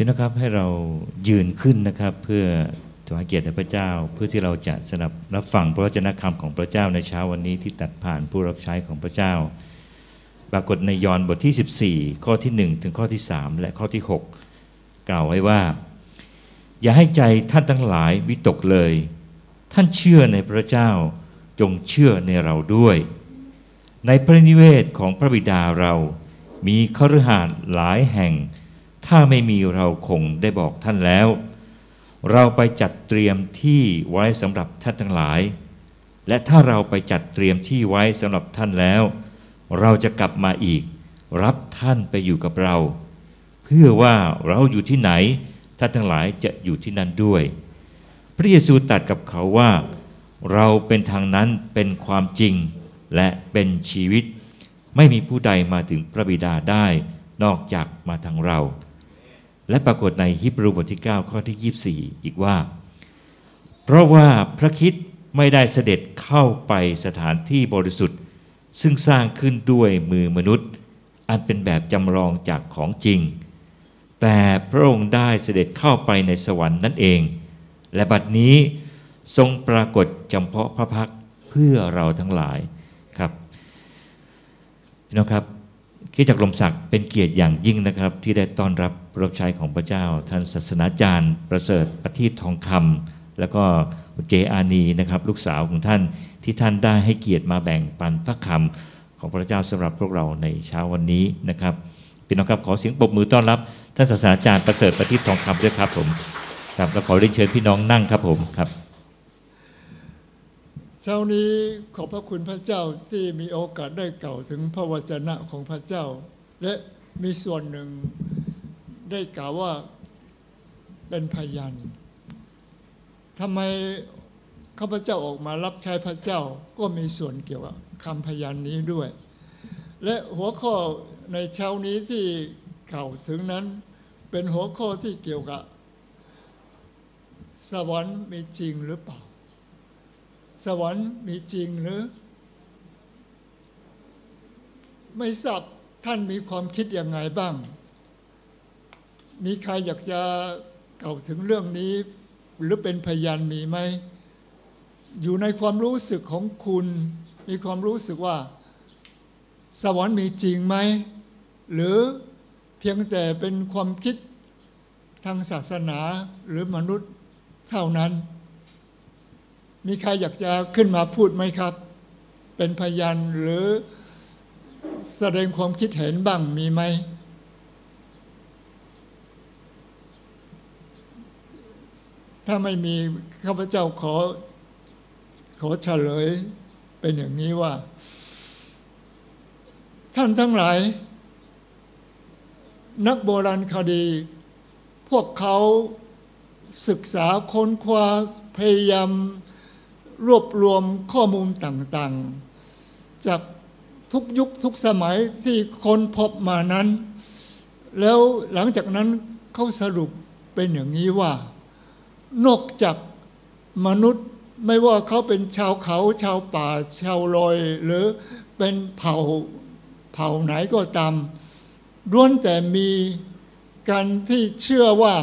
พี่น้องครับให้เรายืนขึ้นนะครับ เพื่อถวายเกียรติแด่พระเจ้า เพื่อที่เราจะสนับรับฟังพระวจนะคำของพระเจ้าในเช้าวันนี้ที่ตัดผ่านผู้รับใช้ของพระเจ้า ปรากฏในยอห์นบทที่ 14 ข้อที่ 1 ถึงข้อที่ 3 และข้อที่ 6 กล่าวไว้ว่า อย่าให้ใจท่านทั้งหลายวิตกเลย ท่านเชื่อในพระเจ้าจงเชื่อในเราด้วย ในพระนิเวศของพระบิดาเรา มีคฤหาสน์หลายแห่ง ถ้าไม่มีเราคงได้บอกท่านแล้ว เราไปจัดเตรียมที่ไว้สำหรับท่านทั้งหลาย และถ้าเราไปจัดเตรียมที่ไว้สำหรับท่านแล้ว เราจะกลับมาอีก รับท่านไปอยู่กับเรา เพื่อว่าเราอยู่ที่ไหน ท่านทั้งหลายจะอยู่ที่นั่นด้วย พระเยซูตรัสกับเขาว่า เราเป็นทางนั้นเป็นความจริงและเป็นชีวิต ไม่มีผู้ใดมาถึงพระบิดาได้นอกจากมาทางเรา และปรากฏในฮิบรูบทที่ 9 ข้อที่ 24 อีกว่า เพราะว่าพระคิดไม่ได้เสด็จเข้าไปสถานที่บริสุทธิ์ ซึ่งสร้างขึ้นด้วยมือมนุษย์ อันเป็นแบบจำลองจากของจริง แต่พระองค์ได้เสด็จเข้าไปในสวรรค์นั่นเอง และบัดนี้ทรงปรากฏจำเพาะพระพักเพื่อเราทั้งหลายครับพี่น้องครับคริสตจักรลมศักดิ์เป็นเกียรติอย่างยิ่งนะครับที่ได้ต้อนรับ รับใช้ของพระเจ้า ท่านศาสนาจารย์ ประเสริฐประทีปทองคำแล้วก็เจอานีนะครับลูกสาวของท่านที่ท่านได้ให้เกียรติมาแบ่งปันพระคำของพระเจ้าสำหรับพวกเราในเช้าวันนี้นะครับพี่น้องครับขอเสียงปรบมือต้อนรับท่านศาสนาจารย์ประเสริฐประทีปทองคำด้วยครับผมครับแล้วขอเรียนเชิญพี่น้องนั่งครับผมครับเช้านี้ขอบพระคุณพระเจ้าที่มีโอกาสได้เก่าถึงพระวจนะของพระเจ้า และมีส่วนหนึ่ง ได้กล่าวว่าเป็นพยานทำไมข้าพเจ้าออกมารับใช้พระเจ้าก็มีส่วนเกี่ยวกับคำพยานนี้ด้วย และหัวข้อในเช้านี้ที่กล่าวถึงนั้น เป็นหัวข้อที่เกี่ยวกับ สวรรค์มีจริงหรือเปล่า สวรรค์มีจริงหรือ ไม่ทราบท่านมีความคิดอยังไงบ้าง มีใครอยากจะกล่าวถึงเรื่องนี้ หรือเป็นพยานมีไหม อยู่ในความรู้สึกของคุณ มีความรู้สึกว่า สวรรค์มีจริงไหม หรือเพียงแต่เป็นความคิดทางศาสนาหรือมนุษย์เท่านั้น มีใครอยากจะขึ้นมาพูดไหมครับ เป็นพยานหรือแสดงความคิดเห็นบ้างมีไหม ถ้าไม่มีข้าพเจ้าขอ ขอเฉลย เป็นอย่างนี้ว่า ท่านทั้งหลาย นักโบราณคดี พวกเขาศึกษาค้นคว้าพยายามรวบรวมข้อมูลต่างๆ จากทุกยุคทุกสมัยที่คนพบมานั้น แล้วหลังจากนั้นเขาสรุปเป็นอย่างนี้ว่า นอกจากมนุษย์ไม่ว่าเขาเป็นชาวเขาชาวป่า ชาวลอย หรือเป็นเผ่าเผ่าไหนก็ตามล้วนแต่มีการที่เชื่อว่า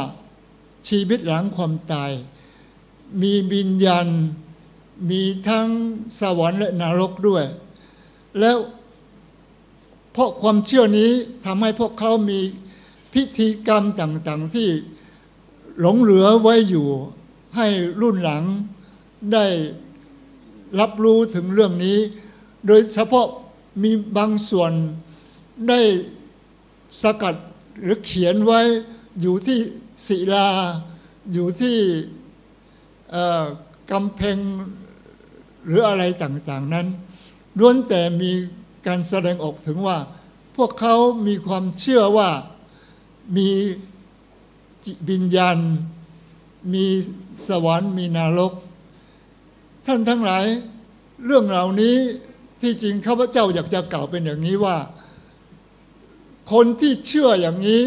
ชีวิตหลังความตาย มีวิญญาณมีทั้งสวรรค์และนรกด้วย แล้วเพราะความเชื่อนี้ทำให้พวกเขามีพิธีกรรมต่าง ๆ ที่ หลงเหลือไว้อยู่ให้รุ่นหลังได้รับรู้ถึงเรื่องนี้ โดยเฉพาะมีบางส่วนได้สกัดหรือเขียนไว้อยู่ที่ศิลา อยู่ที่กำแพงหรืออะไรต่างๆนั้นล้วนแต่มีการแสดงออกถึงว่า พวกเขามีความเชื่อว่ามี วิญญาณ มีสวรรค์มีนรก ท่านทั้งหลาย เรื่องเหล่านี้ที่จริงข้าพเจ้าอยากจะกล่าวเป็นอย่างนี้ว่า คนที่เชื่ออย่างนี้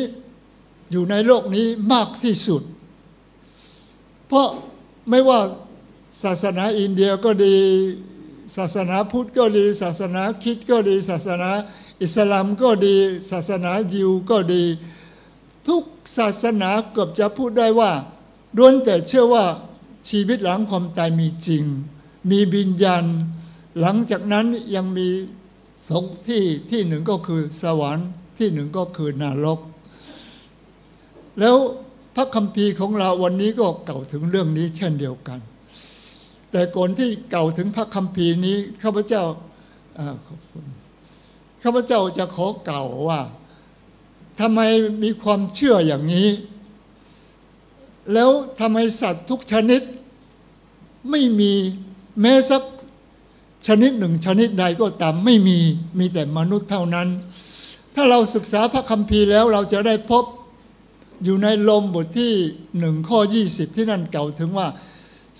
อยู่ในโลกนี้มากที่สุด เพราะไม่ว่าศาสนาอินเดียก็ดี ศาสนาพุทธก็ดี ศาสนาคิดก็ดี ศาสนาอิสลามก็ดี ศาสนายิวก็ดี ทุกศาสนาเกือบจะพูดได้ว่าล้วนแต่เชื่อว่าชีวิตหลังความตายมีจริง มีบิญญาณหลังจากนั้นยังมีสองที่ที่หนึ่งก็คือสวรรค์ที่หนึ่งก็คือนรก แล้วพระคัมภีร์ของเราวันนี้ก็เก่าถึงเรื่องนี้เช่นเดียวกัน แต่ก่อนที่เก่าถึงพระคัมภีร์นี้ข้าพเจ้าข้าพเจ้าจะขอเก่าว่า ทำไมมีความเชื่ออย่างนี้ แล้วทำไมสัตว์ทุกชนิด ไม่มีแม้สักชนิดหนึ่งชนิดใดก็ตามไม่มีมีแต่มนุษย์เท่านั้น ถ้าเราศึกษาพระคัมภีร์แล้วเราจะได้พบอยู่ในลมบทที่หนึ่งข้อ 20 ที่นั่นเก่าถึงว่า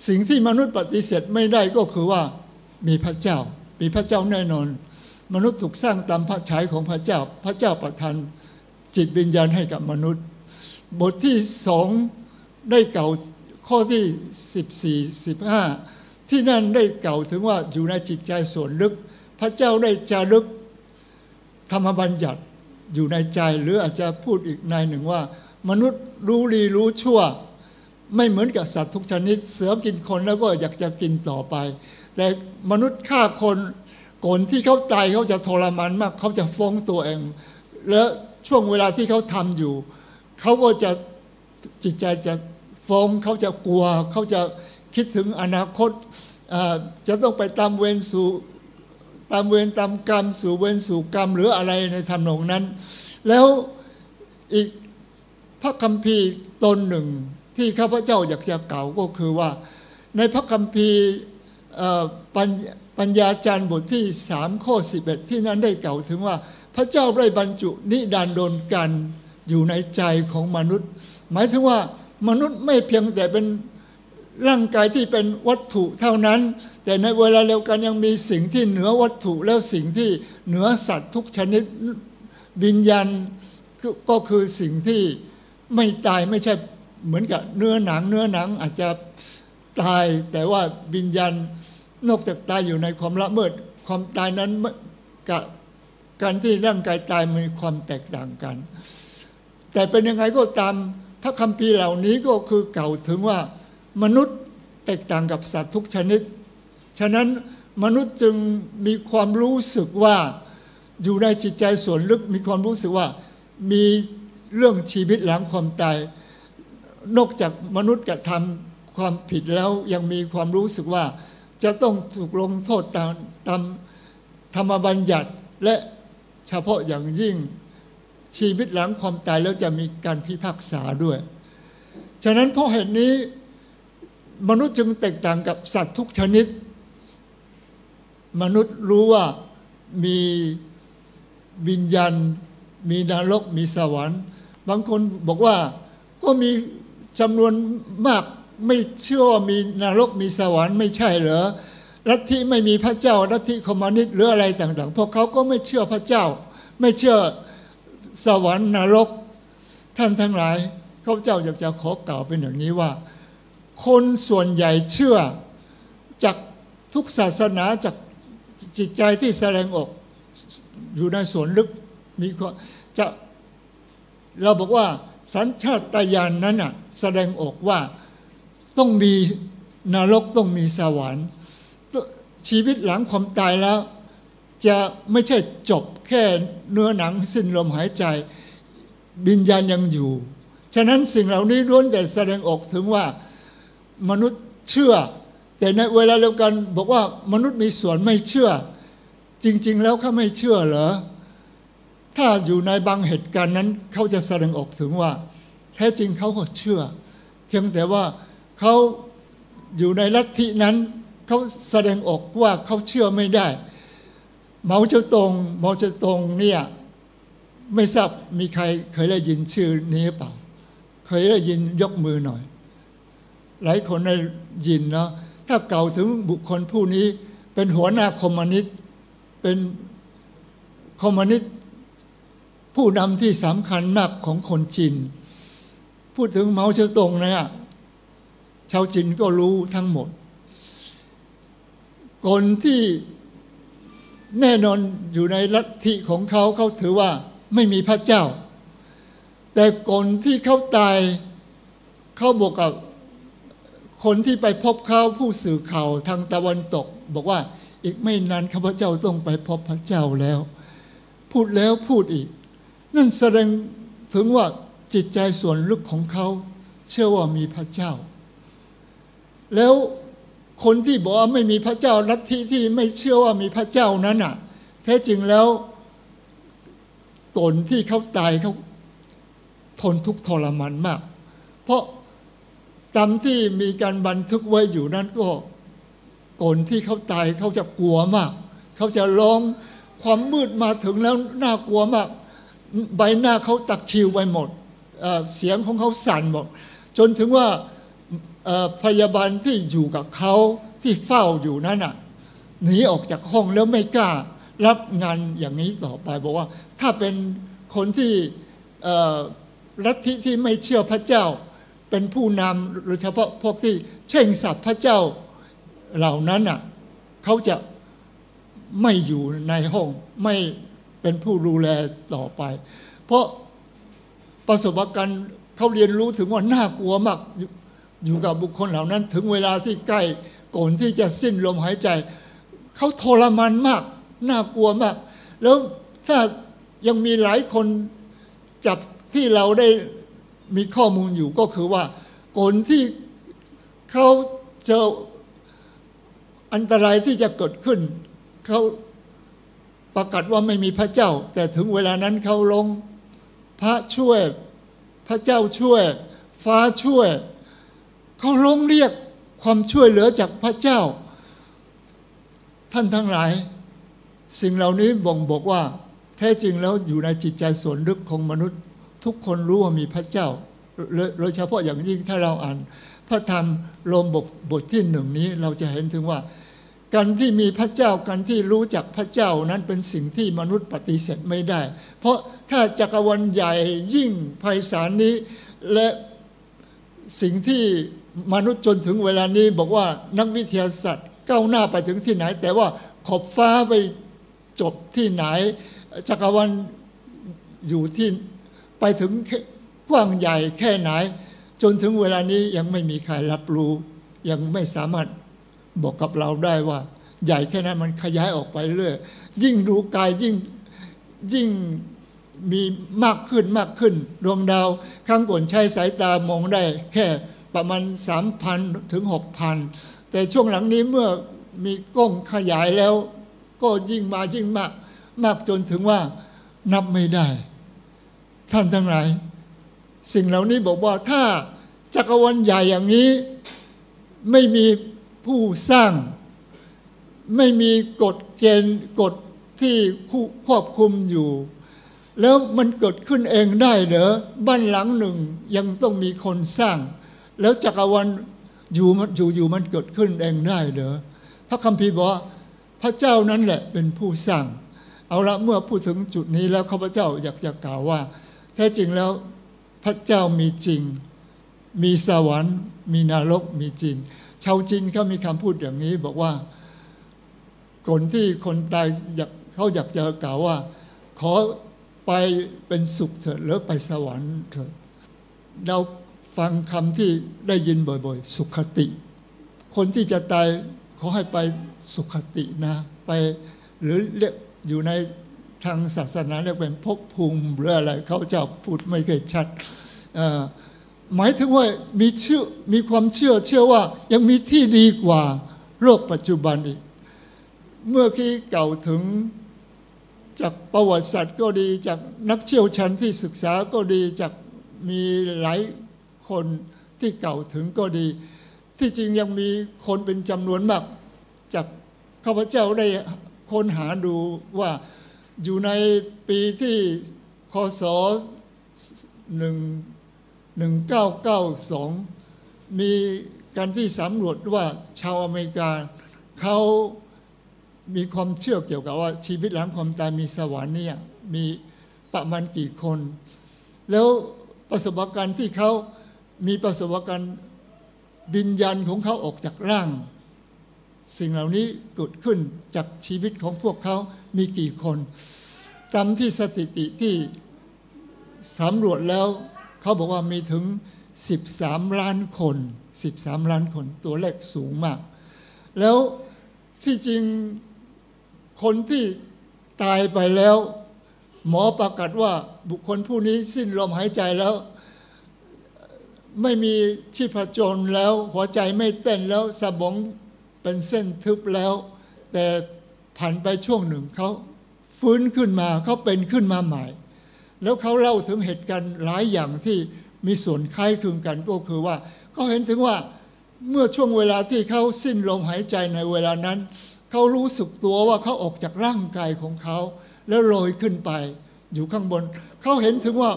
สิ่งที่มนุษย์ปฏิเสธไม่ได้ก็คือว่ามีพระเจ้า มีพระเจ้าแน่นอน มนุษย์ถูกสร้างตามพระฉายของพระเจ้า พระเจ้าประทาน จิตวิญญาณให้กับมนุษย์ บทที่สองได้เก่าข้อที่ 14 15 ที่นั่นได้เก่าถึงว่าอยู่ในจิตใจส่วนลึก พระเจ้าได้จารึกธรรมบัญญัติอยู่ในใจหรืออาจจะพูดอีกในหนึ่งว่า มนุษย์รู้ดีรู้ชั่ว ไม่เหมือนกับสัตว์ทุกชนิด เสือกินคนแล้วก็อยากจะกินต่อไป แต่มนุษย์ฆ่าคนก่อนที่เขาตายเขาจะทรมานมาก เขาจะฟ้องตัวเอง และ ช่วงเวลาที่เขาทำอยู่ เขาก็จะจิตใจจะฟ้องเขาจะกลัว เขาจะคิดถึงอนาคตจะต้องไปตามเวรสู่ตามเวรตามกรรม สู่เวรสู่กรรม หรืออะไรในทำนองนั้น แล้วอีกพระคัมภีร์ตนหนึ่งที่ข้าพเจ้าอยากจะกล่าวก็คือว่า ในพระคัมภีร์ปัญญาจารย์บทที่สามข้อ11ที่นั้นได้กล่าวถึงว่า พระเจ้าได้บรรจุนิดานดนกันอยู่ในใจของมนุษย์ หมายถึงว่ามนุษย์ไม่เพียงแต่เป็นร่างกายที่เป็นวัตถุเท่านั้น แต่ในเวลาเดียวกันยังมีสิ่งที่เหนือวัตถุแล้วสิ่งที่เหนือสัตว์ทุกชนิดวิญญาณก็คือสิ่งที่ไม่ตายไม่ใช่เหมือนกับเนื้อหนัง เนื้อหนังอาจจะตายแต่ว่าวิญญาณนอกจากตายอยู่ในความละเมิด ความตายนั้นกับ การที่ร่างกายตายมีความแตกต่างกัน แต่เป็นยังไงก็ตามพระคัมภีร์เหล่านี้ก็คือเก่าถึงว่ามนุษย์แตกต่างกับสัตว์ทุกชนิด ฉะนั้นมนุษย์จึงมีความรู้สึกว่าอยู่ในจิตใจส่วนลึกมีความรู้สึกว่ามีเรื่องชีวิตหลังความตาย นอกจากมนุษย์กระทำความผิดแล้วยังมีความรู้สึกว่าจะต้องถูกลงโทษตามตามธรรมบัญญัติและ เฉพาะอย่างยิ่งชีวิตหลังความตายแล้วจะมีการพิพากษาด้วย ฉะนั้นเพราะเหตุนี้มนุษย์จึงแตกต่างกับสัตว์ทุกชนิด มนุษย์รู้ว่ามีวิญญาณ มีนรก มีสวรรค์ บางคนบอกว่าก็มีจำนวนมากไม่เชื่อว่ามีนรกมีสวรรค์ไม่ใช่เหรอ ลัทธิไม่มีพระเจ้าลัทธิคอมมิวนิสต์หรืออะไรต่างๆ พวกเขาก็ไม่เชื่อพระเจ้า ไม่เชื่อสวรรค์นรก ท่านทั้งหลายข้าพเจ้าอยากจะขอกล่าวเป็นอย่างนี้ว่า คนส่วนใหญ่เชื่อจากทุกศาสนาจากจิตใจที่แสดงออกอยู่ในส่วนลึกมีจะเราบอกว่าสัญชาตญาณนนั้นอะแสดงออกว่าต้องมีนรกต้องมีสวรรค์ ชีวิตหลังความตายแล้ว จะไม่ใช่จบแค่เนื้อหนังสิ้นลมหายใจบิญญาณยังอยู่ ฉะนั้นสิ่งเหล่านี้ล้วนแต่แสดงออกถึงว่ามนุษย์เชื่อ แต่ในเวลาเดียวกันบอกว่ามนุษย์มีส่วนไม่เชื่อ จริง ๆ แล้วเขาไม่เชื่อเหรอถ้าอยู่ในบางเหตุการณ์นั้น เขาจะแสดงออกถึงว่า แท้จริงเขาก็เชื่อ เพียงแต่ว่าเขาอยู่ในลัทธินั้น เขาแสดงออกว่าเขาเชื่อไม่ได้เหมาเจ้าตงเหมาเจ้าตงเนี่ยไม่ทราบมีใครเคยได้ยินชื่อนี้เปล่า เคยได้ยินยกมือหน่อย หลายคนได้ยินเนาะถ้าเก่าถึงบุคคลผู้นี้ เป็นหัวหน้าคอมมิวนิสต์เป็นคอมมิวนิสต์ผู้นำที่สำคัญมากของคนจีนพูดถึงเหมาเชตงเนี่ยชาวจีนก็รู้ทั้งหมด คนที่แน่นอนอยู่ในลัทธิของเขาเขาถือว่าไม่มีพระเจ้า แต่แต่ก่อนที่เขาตายเขาบอกกับคนที่ไปพบเขาผู้สื่อข่าวทางตะวันตก บอกว่าอีกไม่นานข้าพเจ้าต้องไปพบพระเจ้าแล้ว พูดแล้วพูดอีก นั่นแสดงถึงว่าจิตใจส่วนลึกของเขา เชื่อว่ามีพระเจ้า แล้ว คนที่บอกว่าไม่มีพระเจ้าลัทธิที่ไม่เชื่อว่ามีพระเจ้านั้นน่ะ แท้จริงแล้วก่อนที่เขาตายเขาทนทุกข์ทรมานมาก เพราะตามที่มีการบันทึกไว้อยู่นั้นก็ก่อนที่เขาตายเขาจะกลัวมาก เขาจะร้องความมืดมาถึงแล้วน่ากลัวมาก ใบหน้าเขาตะคริวไปหมดเสียงของเขาสั่นหมดจนถึงว่า พยาบาลที่อยู่กับเขาที่เฝ้าอยู่นั้นน่ะหนีออกจากห้องแล้วไม่กล้า รับงานอย่างนี้ต่อไป บอกว่าถ้าเป็นคนที่ลัทธิที่ไม่เชื่อพระเจ้า เป็นผู้นำโดยเฉพาะพวกที่เช่งสัตว์พระเจ้าเหล่านั้นน่ะเขาจะไม่อยู่ในห้องไม่เป็นผู้ดูแลต่อไป เพราะประสบการณ์เขาเรียนรู้ถึงว่าน่ากลัวมาก อยู่กับบุคคลเหล่านั้น ถึงเวลาที่ใกล้ก่อนที่จะสิ้นลมหายใจ เขาทรมานมาก น่ากลัวมาก แล้วถ้ายังมีหลายคนจับที่เราได้มีข้อมูลอยู่ก็คือว่าก่อนที่เขาเจออันตรายที่จะเกิดขึ้น เขาประกาศว่าไม่มีพระเจ้า แต่ถึงเวลานั้นเขาลงพระช่วยพระเจ้าช่วย ฟ้าช่วย เขาลงเรียกความช่วยเหลือจากพระเจ้า ท่านทั้งหลาย สิ่งเหล่านี้บ่งบอกว่า แท้จริงแล้วอยู่ในจิตใจส่วนลึกของมนุษย์ ทุกคนรู้ว่ามีพระเจ้าโดยเฉพาะอย่างยิ่งถ้าเราอ่าน พระธรรมโรมบทบทที่หนึ่งนี้เราจะเห็นถึงว่า การที่มีพระเจ้าการที่รู้จักพระเจ้านั้นเป็นสิ่งที่มนุษย์ปฏิเสธไม่ได้ เพราะถ้าจักรวาลใหญ่ยิ่งไพศาลนี้และสิ่งที่ มนุษย์จนถึงเวลานี้บอกว่านักวิทยาศาสตร์ก้าวหน้าไปถึงที่ไหน แต่ว่าขอบฟ้าไปจบที่ไหน จักรวาลอยู่ที่ไปถึงกว้างใหญ่แค่ไหน จนถึงเวลานี้ยังไม่มีใครรับรู้ ยังไม่สามารถบอกกับเราได้ว่า ใหญ่แค่นั้นมันขยายออกไปเรื่อยยิ่งดูกายยิ่งยิ่งมีมากขึ้นมากขึ้น ดวงดาวข้างก่อนใช้สายตามองได้แค่ ประมาณสามพันถึงหกพันแต่ช่วงหลังนี้เมื่อมีกล้องขยายแล้ว ก็ยิ่งมายิ่งมาก มากจนถึงว่านับไม่ได้ ท่านทั้งหลาย สิ่งเหล่านี้บอกว่าถ้าจักรวาลใหญ่อย่างนี้ ไม่มีผู้สร้าง ไม่มีกฎเกณฑ์กฎที่ควบคุมอยู่ แล้วมันเกิดขึ้นเองได้เหรอบ้านหลังหนึ่งยังต้องมีคนสร้าง แล้วจักรวาลอยู่อยู่อยู่มันเกิดขึ้นเองได้เหรอพระคัมภีร์บอกว่าพระเจ้านั้นแหละเป็นผู้สร้าง เอาละเมื่อพูดถึงจุดนี้แล้วข้าพเจ้าอยากจะกล่าวว่า แท้จริงแล้วพระเจ้ามีจริง มีสวรรค์ มีนรกมีจริง ชาวจีนเขามีคำพูดอย่างนี้บอกว่าก่อนที่คนตายอยากเขาอยากจะกล่าวว่า ขอไปเป็นสุขเถิดหรือไปสวรรค์เถิดเรา ฟังคำที่ได้ยินบ่อยๆ สุขติ คนที่จะตายขอให้ไปสุขตินะไปหรือเรียกอยู่ในทางศาสนาเรียกเป็นภพภูมิหรืออะไรเขาจะพูดไม่เคยชัดหมายถึงว่ามีเชื่อมีความเชื่อเชื่อว่ายังมีที่ดีกว่าโลกปัจจุบันอีก เมื่อกี้เก่าถึงจากประวัติศาสตร์ก็ดีจากนักเชี่ยวชาญที่ศึกษาก็ดีจากมีหลาย คนที่เก่าถึงก็ดี ที่จริงยังมีคนเป็นจำนวนมาก จากข้าพเจ้าได้ค้นหาดูว่าอยู่ในปีที่คศหนึ่งหนึ่งเก้าเก้าสองมีการที่สำรวจว่าชาวอเมริกาเขามีความเชื่อเกี่ยวกับว่าชีวิตหลังความตายมีสวรรค์เนี่ยมีประมาณกี่คน แล้วประสบการณ์ที่เขา มีประสบการณ์บิญญาณของเขาออกจากร่าง สิ่งเหล่านี้เกิดขึ้นจากชีวิตของพวกเขามีกี่คนตามที่สถิติที่สำรวจแล้ว เขาบอกว่ามีถึง 13 ล้านคน 13 ล้านคนตัวเลขสูงมาก แล้วที่จริงคนที่ตายไปแล้ว หมอประกาศว่าบุคคลผู้นี้สิ้นลมหายใจแล้ว ไม่มีชีพจรแล้ว หัวใจไม่เต้นแล้วสมองเป็นเส้นทึบแล้ว แต่ผ่านไปช่วงหนึ่งเขาฟื้นขึ้นมาเขาเป็นขึ้นมาใหม่ แล้วเขาเล่าถึงเหตุการณ์หลายอย่างที่มีส่วนคล้ายคลึงกันก็คือว่าเขาเห็นถึงว่าเมื่อช่วงเวลาที่เขาสิ้นลมหายใจในเวลานั้น เขารู้สึกตัวว่าเขาออกจากร่างกายของเขา แล้วลอยขึ้นไป อยู่ข้างบน เขาเห็นถึงว่า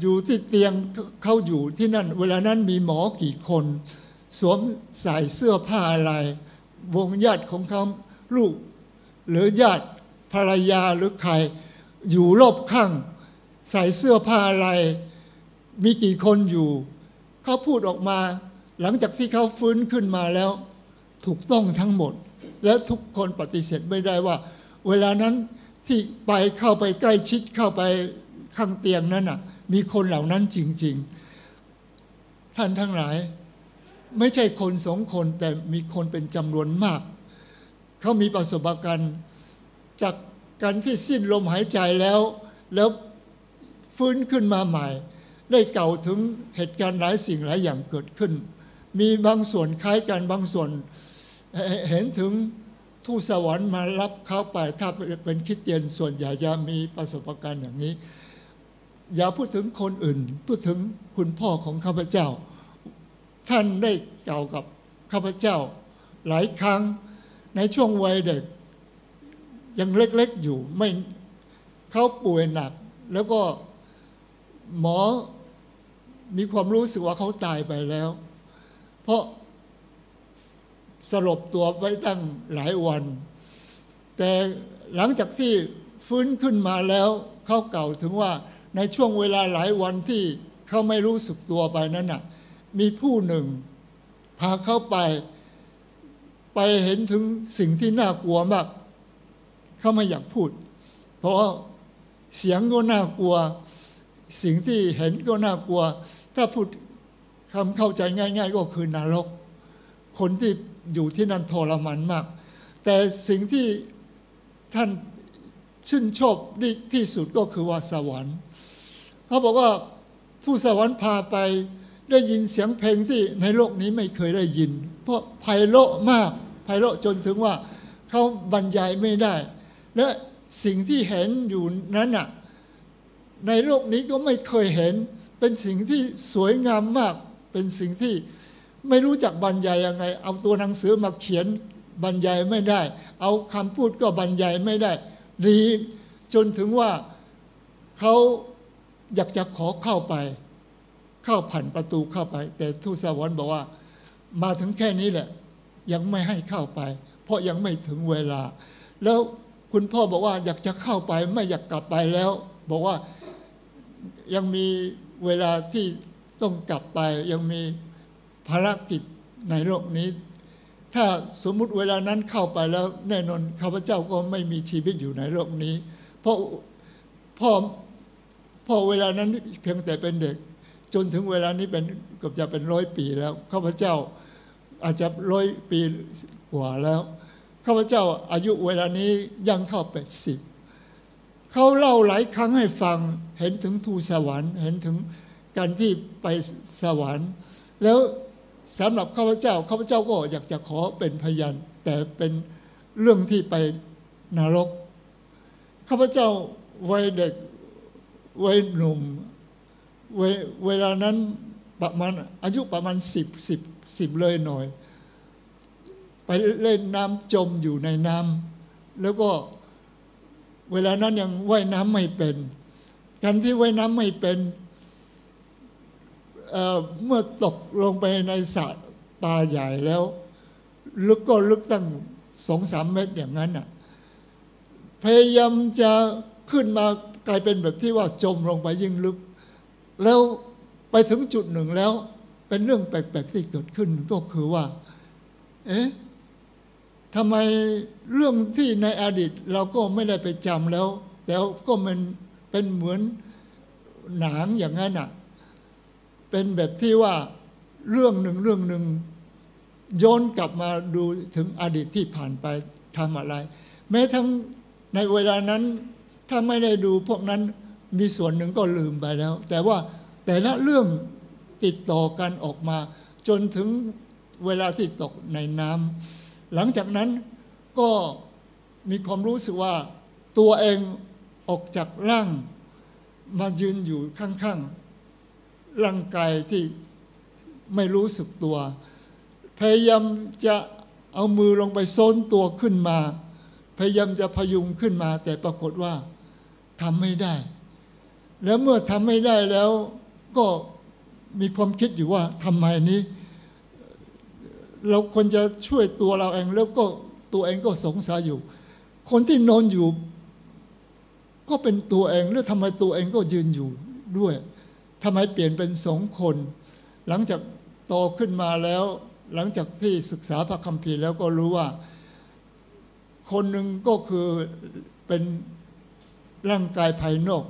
อยู่ที่เตียงเขาอยู่ที่นั่น เวลานั้นมีหมอกี่คน สวมใส่เสื้อผ้าอะไร วงญาติของเขาลูก หรือญาติภรรยาหรือใคร อยู่รอบข้าง ใส่เสื้อผ้าอะไร มีกี่คนอยู่ เขาพูดออกมา หลังจากที่เขาฟื้นขึ้นมาแล้ว ถูกต้องทั้งหมด และทุกคนปฏิเสธไม่ได้ว่า เวลานั้นที่ไปเข้าไปใกล้ชิดเข้าไปข้างเตียงนั้นน่ะ มีคนเหล่านั้นจริง ๆ ท่านทั้งหลาย ไม่ใช่คนสองคนแต่มีคนเป็นจำนวนมาก เขามีประสบการณ์จากการที่สิ้นลมหายใจแล้ว แล้วฟื้นขึ้นมาใหม่ ได้เก่าถึงเหตุการณ์หลายสิ่งหลายอย่างเกิดขึ้น มีบางส่วนคล้ายกันบางส่วนเห็นถึงทูตสวรรค์มารับเขาไปถ้าเป็นคิดเตียนส่วนใหญ่จะมีประสบการณ์อย่างนี้ อย่าพูดถึงคนอื่น พูดถึงคุณพ่อของข้าพเจ้า ท่านได้กล่าวกับข้าพเจ้า หลายครั้งในช่วงวัยเด็ก ยังเล็กๆอยู่ไม่เขาป่วยหนัก แล้วก็หมอมีความรู้สึกว่าเขาตายไปแล้ว เพราะสลบตัวไว้ตั้งหลายวัน แต่หลังจากที่ฟื้นขึ้นมาแล้วเขาเก่าถึงว่า ในช่วงเวลาหลายวันที่เขาไม่รู้สึกตัวไปนั้นน่ะ มีผู้หนึ่ง พาเขาไป ไปเห็นถึงสิ่งที่น่ากลัวมากเขาไม่อยากพูด เพราะเสียงก็น่ากลัว สิ่งที่เห็นก็น่ากลัว ถ้าพูดคำเข้าใจง่าย ๆ ก็คือนรก คนที่อยู่ที่นั่นทรมานมาก แต่สิ่งที่ท่าน ชื่นชอบที่สุดก็คือว่าสวรรค์เขาบอกว่าผู้สวรรค์พาไปได้ยินเสียงเพลงที่ในโลกนี้ไม่เคยได้ยิน เพราะไพเราะมากไพเราะจนถึงว่าเขาบรรยายไม่ได้ และสิ่งที่เห็นอยู่นั้นน่ะในโลกนี้ก็ไม่เคยเห็น เป็นสิ่งที่สวยงามมาก เป็นสิ่งที่ไม่รู้จักบรรยายยังไง เอาตัวหนังสือมาเขียนบรรยายไม่ได้ เอาคำพูดก็บรรยายไม่ได้ ดีจนถึงว่าเขาอยากจะขอเข้าไป เข้าผ่านประตูเข้าไป แต่ทูตสวรรค์บอกว่า มาถึงแค่นี้แหละ ยังไม่ให้เข้าไป เพราะยังไม่ถึงเวลา แล้วคุณพ่อบอกว่าอยากจะเข้าไปไม่อยากกลับไปแล้ว บอกว่ายังมีเวลาที่ต้องกลับไป ยังมีภารกิจในโลกนี้ ถ้าสมมุติเวลานั้นเข้าไปแล้วแน่นอนข้าพเจ้าก็ไม่มีชีวิตอยู่ในโลกนี้ เพราะพ่อพ่อเวลานั้นเพียงแต่เป็นเด็ก จนถึงเวลานี้เป็นเกือบจะเป็นร้อยปีแล้วข้าพเจ้าอาจจะร้อยปีกว่าแล้วข้าพเจ้าอายุเวลานี้ยังเข้าแปดสิบเขาเล่าหลายครั้งให้ฟังเห็นถึงทูตสวรรค์ เห็นถึงการที่ไปสวรรค์ แล้ว สำหรับข้าพเจ้าข้าพเจ้าก็อยากจะขอเป็นพยานแต่เป็นเรื่องที่ไปนรกข้าพเจ้าวัยเด็กวัยหนุ่มเวเวลานั้นประมาณอายุประมาณสิบสิบสิบเลยหน่อย ไปเล่นน้ำจมอยู่ในน้ำแล้วก็เวลานั้นยังว่ายน้ำไม่เป็นการที่ว่ายน้ำไม่เป็น เเมื่อตกลงไปในสระปลาใหญ่แล้ว ลึกก็ลึกตั้งสองสามเมตรอย่างนั้นน่ะพยายามจะขึ้นมากลายเป็นแบบที่ว่าจมลงไปยิ่งลึก แล้วไปถึงจุดหนึ่งแล้ว เป็นเรื่องแปลกๆที่เกิดขึ้นก็คือว่า เอ๊ะทำไมเรื่องที่ในอดีตเราก็ไม่ได้ไปจำแล้ว แต่ก็มันเป็นเหมือนหนังอย่างนั้นอะ เป็นแบบที่ว่าเรื่องหนึ่งเรื่องหนึ่งย้อนกลับมาดูถึงอดีตที่ผ่านไปทำอะไร แม้ทั้งในเวลานั้น ถ้าไม่ได้ดูพวกนั้นมีส่วนหนึ่งก็ลืมไปแล้ว แต่ว่าแต่ละเรื่องติดต่อกันออกมา จนถึงเวลาที่ตกในน้ำหลังจากนั้นก็มีความรู้สึกว่าตัวเองออกจากร่าง มายืนอยู่ข้างๆ ร่างกายที่ไม่รู้สึกตัว พยายามจะเอามือลงไปโซนตัวขึ้นมา พยายามจะพยุงขึ้นมา แต่ปรากฏว่าทำไม่ได้ แล้วเมื่อทำไม่ได้แล้วก็มีความคิดอยู่ว่าทำไมนี้ เราควรจะช่วยตัวเราเองแล้วก็ตัวเองก็สงสัยอยู่ คนที่นอนอยู่ ก็เป็นตัวเองแล้วทำไมตัวเองก็ยืนอยู่ด้วย ทำไมเปลี่ยนเป็นสองคน หลังจากโตขึ้นมาแล้ว หลังจากที่ศึกษาพระคัมภีร์แล้วก็รู้ว่า คนหนึ่งก็คือเป็นร่างกายภายนอก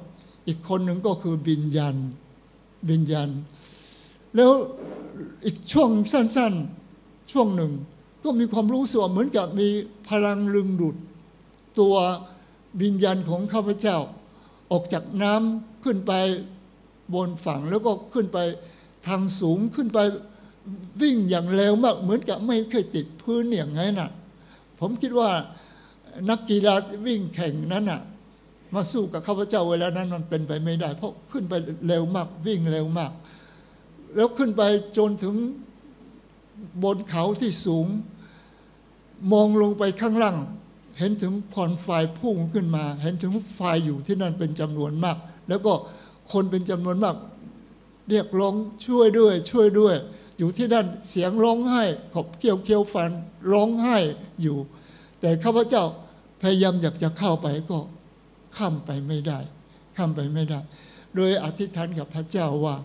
อีกคนหนึ่งก็คือบิญญาณบิญญาณแล้วอีกช่วงสั้น ๆ ช่วงหนึ่ง ก็มีความรู้สึกเหมือนกับมีพลังลึงดุดตัววิญญาณของข้าพเจ้า ออกจากน้ำขึ้นไป บนฝั่งแล้วก็ขึ้นไปทางสูงขึ้นไปวิ่งอย่างเร็วมากเหมือนกับไม่เคยติดพื้นอย่างไงน่ะ ผมคิดว่านักกีฬาวิ่งแข่งนั้นน่ะ มาสู้กับข้าพเจ้าเวลานั้นมันเป็นไปไม่ได้ เพราะขึ้นไปเร็วมากวิ่งเร็วมาก แล้วขึ้นไปจนถึงบนเขาที่สูง มองลงไปข้างล่าง เห็นถึงควันไฟพุ่งขึ้นมา เห็นถึงไฟอยู่ที่นั่นเป็นจำนวนมาก แล้วก็ คนเป็นจำนวนมาก เรียกร้องช่วยด้วย ช่วยด้วย อยู่ที่นั่นเสียงร้องไห้ขบเคี้ยวเคี้ยวฟันร้องไห้อยู่ แต่ข้าพเจ้าพยายามอยากจะเข้าไปก็ข้ามไปไม่ได้ ข้ามไปไม่ได้ โดยอธิษฐานกับพระเจ้าว่า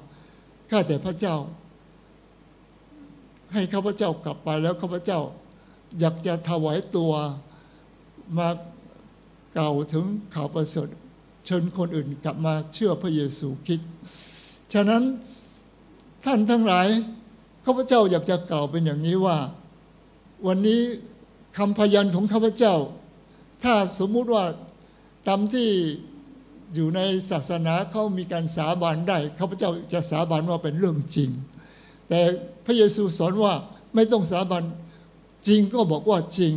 ข้าแต่พระเจ้า ให้ข้าพเจ้ากลับไปแล้วข้าพเจ้า อยากจะถวายตัวมากล่าวถึงข่าวประเสริฐ ชิญคนอื่นกลับมาเชื่อพระเยซูคริดฉะนั้นท่านทั้งหลายข้าพเจ้าอยากจะกล่าวเป็นอย่างนี้ว่า วันนี้คำพยันของข้าพเจ้า ถ้าสมมุติว่าตามที่อยู่ในศาสนาเขามีการสาบานได้ข้าพเจ้าจะสาบานว่าเป็นเรื่องจริง แต่พระเยซูสอนว่าไม่ต้องสาบานจริงก็บอกว่าจริง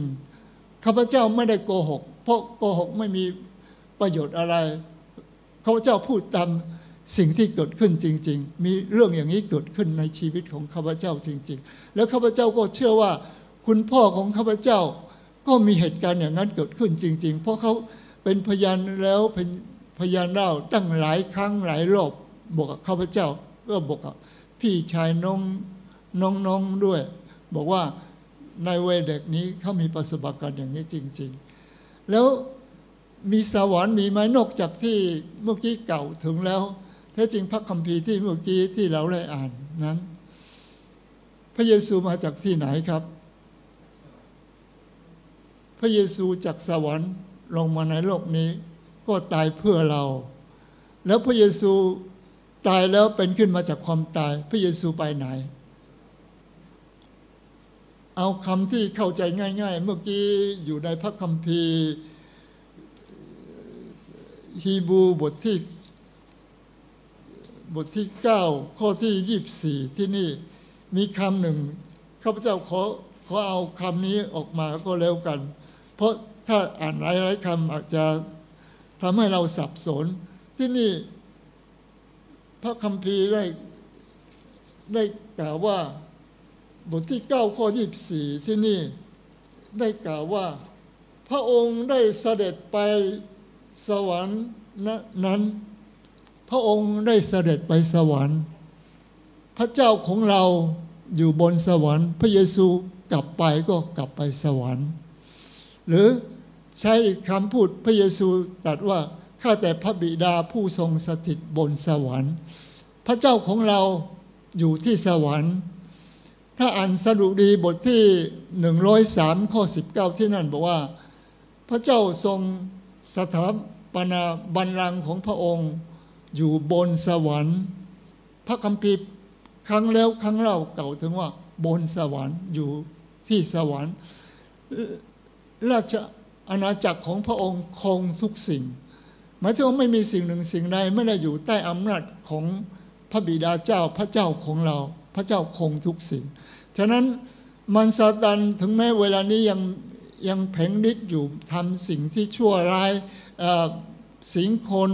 ข้าพเจ้าไม่ได้โกหก เพราะโกหกไม่มี ประโยชน์อะไรข้าพเจ้าพูดตามสิ่งที่เกิดขึ้นจริง ๆ มีเรื่องอย่างนี้เกิดขึ้นในชีวิตของข้าพเจ้าจริง ๆ แล้วข้าพเจ้าก็เชื่อว่า คุณพ่อของข้าพเจ้าก็มีเหตุการณ์อย่างนั้นเกิดขึ้นจริง ๆ เพราะเขาเป็นพยานแล้วเป็นพยานเล่าตั้งหลายครั้งหลายรอบบอกกับข้าพเจ้าก็บอกกับพี่ชายน้องน้องๆด้วย บอกว่าในวัยเด็กนี้เขามีประสบการณ์อย่างนี้จริง ๆ แล้ว มีสวรรค์มีไหมนอกจากที่เมื่อกี้เก่าถึงแล้วแท้จริงพระคัมภีร์ที่เมื่อกี้ที่เราได้อ่านนั้น พระเยซูมาจากที่ไหนครับ พระเยซูจากสวรรค์ลงมาในโลกนี้ ก็ตายเพื่อเรา แล้วพระเยซูตายแล้วเป็นขึ้นมาจากความตาย พระเยซูไปไหน เอาคำที่เข้าใจง่าย ๆ เมื่อกี้อยู่ในพระคัมภีร์ ฮีบูบทที่บทที่ 9 ข้อที่ 24 ที่นี่มีคำหนึ่งข้าพเจ้าขอขอเอาคำนี้ออกมาก็แล้วกัน เพราะถ้าอ่านหลายๆคำอาจจะทำให้เราสับสน ที่นี่พระคัมภีร์ได้ได้กล่าวว่าบทที่ 9 ข้อ 24 ที่นี่ได้กล่าวว่า พระองค์ได้เสด็จไป สวรรค์นั้น พระองค์ได้เสด็จไปสวรรค์ พระเจ้าของเราอยู่บนสวรรค์ พระเยซูกลับไปก็กลับไปสวรรค์ หรือใช้คำพูดพระเยซูตรัสว่าข้าแต่พระบิดาผู้ทรงสถิตบนสวรรค์ พระเจ้าของเราอยู่ที่สวรรค์ ถ้าอ่านสดุดีบทที่ 103ข้อ19 ที่นั่นบอกว่า พระเจ้าทรง สถาปนาบัลลังก์ของพระองค์ อยู่บนสวรรค์ พระคัมภีร์ครั้งแล้วครั้งเล่าเก่าถึงว่าบนสวรรค์อยู่ที่สวรรค์ ราชอาณาจักรของพระองค์คงทุกสิ่ง หมายถึงว่าไม่มีสิ่งหนึ่งสิ่งใดไม่ได้อยู่ใต้อำนาจของพระบิดาเจ้าพระเจ้าของเรา พระเจ้าคงทุกสิ่ง ฉะนั้นมันซาตันถึงแม้เวลานี้ยัง ยังเพ่งฤทธิ์อยู่ทำสิ่งที่ชั่วร้ายสิงคน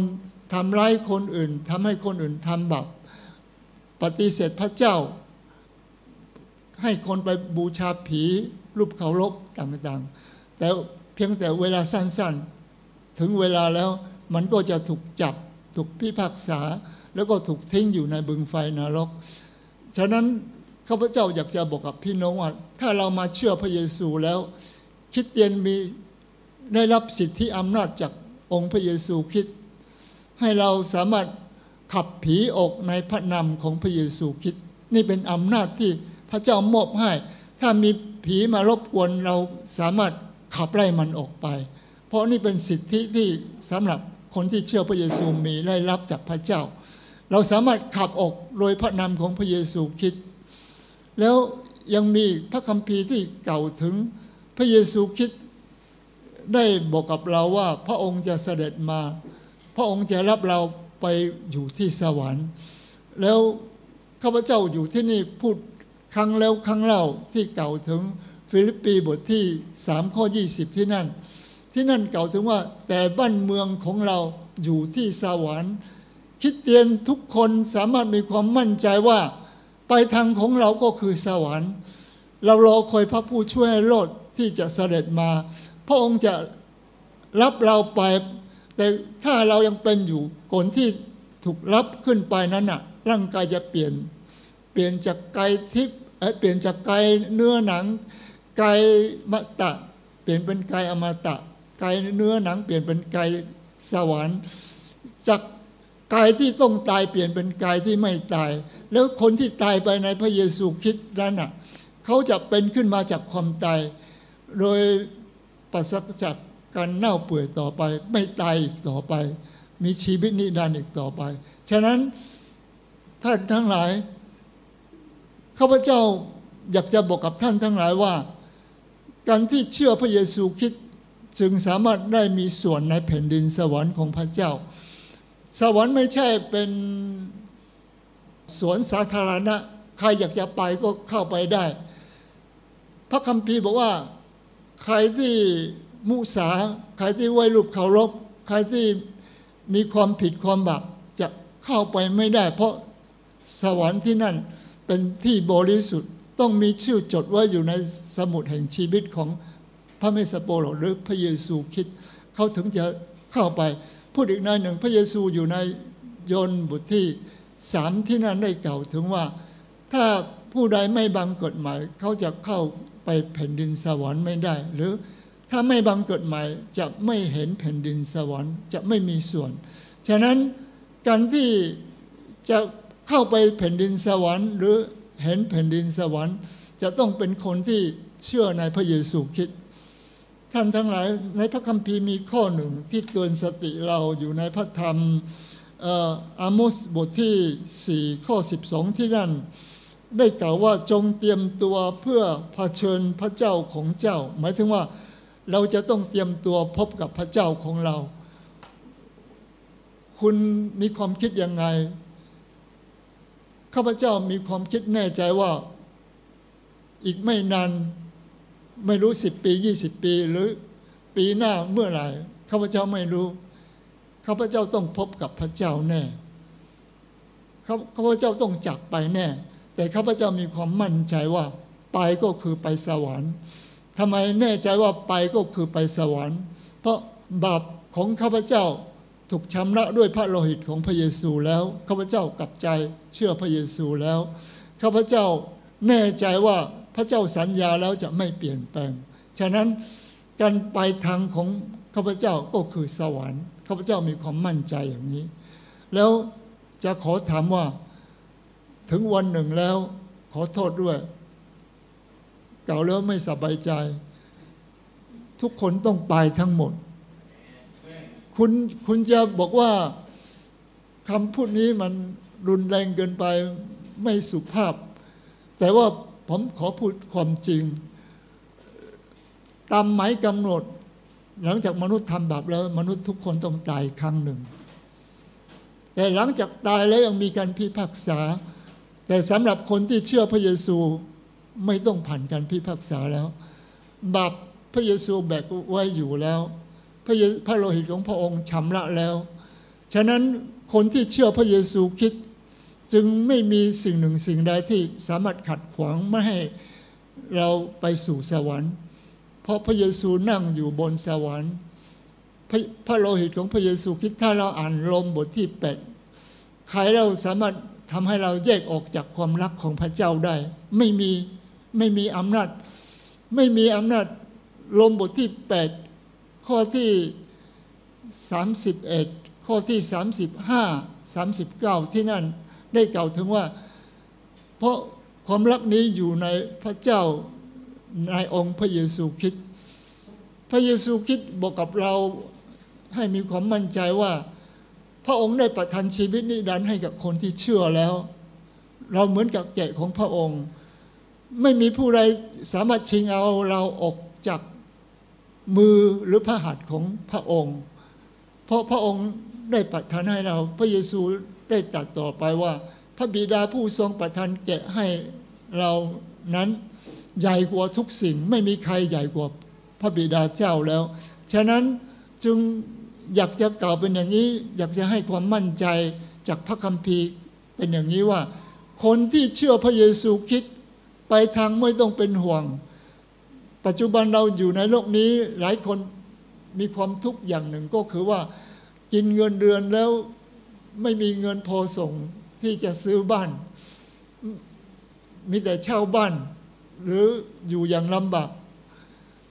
ทำร้ายคนอื่นทำให้คนอื่นทำบาปปฏิเสธพระเจ้า ให้คนไปบูชาผีรูปเคารพต่างๆ แต่เพียงแต่เวลาสั้นๆ ถึงเวลาแล้วมันก็จะถูกจับถูกพิพากษา แล้วก็ถูกทิ้งอยู่ในบึงไฟนรก ฉะนั้นข้าพเจ้าอยากจะบอกกับพี่น้องว่า ถ้าเรามาเชื่อพระเยซูแล้ว คริดเตียนมีได้รับสิทธิอำนาจจากองค์พระเยซูคริดให้เราสามารถขับผีออกในพระนามของพระเยซูคริดนี่เป็นอำนาจที่พระเจ้ามอบให้ ถ้ามีผีมารบกวนเราสามารถขับไล่มันออกไป เพราะนี่เป็นสิทธิที่สำหรับคนที่เชื่อพระเยซูมีได้รับจากพระเจ้า เราสามารถขับออกโดยพระนามของพระเยซูคริดแล้วยังมีพระคัมภีร์ที่เก่าถึง พระเยซูคริดได้บอกกับเราว่า พระองค์จะเสด็จมา พระองค์จะรับเราไปอยู่ที่สวรรค์ แล้วข้าพเจ้าอยู่ที่นี่พูดครั้งแล้วครั้งเล่าที่เก่าถึงฟิลิปปีบทที่สามข้อยี่สิบที่นั่น ที่นั่นเก่าถึงว่าแต่บ้านเมืองของเราอยู่ที่สวรรค์คริดเตียนทุกคนสามารถมีความมั่นใจว่า ไปทางของเราก็คือสวรรค์ เรารอคอยพระผู้ช่วยให้รอด ที่จะเสด็จมา พระองค์จะรับเราไป แต่ถ้าเรายังเป็นอยู่ก่อนที่ถูกรับขึ้นไปนั้นน่ะ ร่างกายจะเปลี่ยน เปลี่ยนจากกายทิพย์เอ่เปลี่ยนจากกายเนื้อหนังกายมตะ เปลี่ยนเป็นกายอมตะกายเนื้อหนัง เปลี่ยนเป็นกายสวรรค์จากกายที่ต้องตายเปลี่ยนเป็นกายที่ไม่ตาย แล้วคนที่ตายไปในพระเยซูคริสต์นั้นน่ะ เขาจะเป็นขึ้นมาจากความตาย โดยปราศจากการเน่าเปื่อยต่อไป ไม่ตายอีกต่อไป มีชีวิตนิรันดร์อีกต่อไป ฉะนั้นท่านทั้งหลายข้าพเจ้าอยากจะบอกกับท่านทั้งหลายว่า การที่เชื่อพระเยซูคริสต์จึงสามารถได้มีส่วนในแผ่นดินสวรรค์ของพระเจ้า สวรรค์ไม่ใช่เป็นสวนสาธารณะ ใครอยากจะไปก็เข้าไปได้ พระคัมภีร์บอกว่า ใครที่มุสา ใครที่ไหวรูปเคารพ ใครที่มีความผิดความบาปจะเข้าไปไม่ได้ เพราะสวรรค์ที่นั่นเป็นที่บริสุทธิ์ต้องมีชื่อจดไว้อยู่ในสมุดแห่งชีวิตของพระเมสสโปโลหรือพระเยซูคริดเขาถึงจะเข้าไป พูดอีกในหนึ่ง พระเยซูอยู่ในยนบทที่สามที่นั่นได้กล่าวถึงว่า ถ้าผู้ใดไม่บังกฎหมาย เขาจะเข้า ไปแผ่นดินสวรรค์ไม่ได้ หรือถ้าไม่บังเกฎหมายจะไม่เห็นแผ่นดินสวรรค์จะไม่มีส่วน ฉะนั้นการที่จะเข้าไปแผ่นดินสวรรค์หรือเห็นแผ่นดินสวรรค์ จะต้องเป็นคนที่เชื่อในพระเยซูคริสต์ท่านทั้งหลายในพระคัมภีร์มีข้อหนึ่งที่เตือนสติเราอยู่ในพระธรรมอาโมสบทที่ 4 ข้อ 12 ที่นั่น ได้กล่าวว่าจงเตรียมตัวเพื่อเผชิญพระเจ้าของเจ้า หมายถึงว่าเราจะต้องเตรียมตัวพบกับพระเจ้าของเรา คุณมีความคิดยังไงข้าพเจ้ามีความคิดแน่ใจว่า อีกไม่นานไม่รู้สิบปียี่สิบปี หรือปีหน้าเมื่อไหร่ข้าพเจ้าไม่รู้ข้าพเจ้าต้องพบกับพระเจ้าแน่ข้าพเจ้าต้องจักไปแน่ แต่ข้าพเจ้ามีความมั่นใจว่าไปก็คือไปสวรรค์ทำไมแน่ใจว่าไปก็คือไปสวรรค์ เพราะบาปของข้าพเจ้าถูกชำระด้วยพระโลหิตของพระเยซูแล้วข้าพเจ้ากลับใจเชื่อพระเยซูแล้วข้าพเจ้าแน่ใจว่าพระเจ้าสัญญาแล้วจะไม่เปลี่ยนแปลง ฉะนั้นการไปทางของข้าพเจ้าก็คือสวรรค์ข้าพเจ้ามีความมั่นใจอย่างนี้ แล้วจะขอถามว่า ถึงวันหนึ่งแล้ว ขอโทษด้วยเก่าแล้วไม่สบายใจ ทุกคนต้องไปทั้งหมด คุณคุณจะบอกว่าคำพูดนี้มันรุนแรงเกินไปไม่สุภาพ แต่ว่าผมขอพูดความจริง ตามหมายกำหนด หลังจากมนุษย์ทำบาปแล้ว มนุษย์ทุกคนต้องตายครั้งหนึ่ง แต่หลังจากตายแล้วยังมีการพิพากษา แต่สำหรับคนที่เชื่อพระเยซูไม่ต้องผ่านการพิพากษาแล้ว บาปพระเยซูแบกไว้อยู่แล้ว พระพระโลหิตของพระองค์ชำระแล้ว ฉะนั้นคนที่เชื่อพระเยซูคิด จึงไม่มีสิ่งหนึ่งสิ่งใดที่สามารถขัดขวางไม่ให้เราไปสู่สวรรค์ เพราะพระเยซูนั่งอยู่บนสวรรค์พระพระโลหิตของพระเยซูคิดถ้าเราอ่านลมบทที่แปดใครเราสามารถ ทำให้เราแยกออกจากความรักของพระเจ้าได้ ไม่มีไม่มีอำนาจ ไม่มีอำนาจลมบทที่แปดข้อที่สามสิบเอ็ดข้อที่สามสิบห้าสามสิบเก้าที่นั่นได้กล่าวถึงว่า เพราะความรักนี้อยู่ในพระเจ้าในองค์พระเยซูคริสต์พระเยซูคริสต์บอกกับเราให้มีความมั่นใจว่า พระองค์ได้ประทานชีวิตนิรันดร์ให้กับคนที่เชื่อแล้ว เราเหมือนกับแกะของพระองค์ ไม่มีผู้ใดสามารถชิงเอาเราออกจากมือหรือพระหัตถ์ของพระองค์ เพราะพระองค์ได้ประทานให้เรา พระเยซูได้ตรัดต่อไปว่า พระบิดาผู้ทรงประทานแกะให้เรานั้นใหญ่กว่าทุกสิ่ง ไม่มีใครใหญ่กว่าพระบิดาเจ้าแล้ว ฉะนั้นจึง อยากจะกล่าวเป็นอย่างนี้ อยากจะให้ความมั่นใจจากพระคัมภีร์เป็นอย่างนี้ว่า คนที่เชื่อพระเยซูคริดไปทางไม่ต้องเป็นห่วง ปัจจุบันเราอยู่ในโลกนี้หลายคนมีความทุกข์อย่างหนึ่งก็คือว่ากินเงินเดือนแล้วไม่มีเงินพอส่งที่จะซื้อบ้าน มีแต่เช่าบ้าน หรืออยู่อย่างลำบาก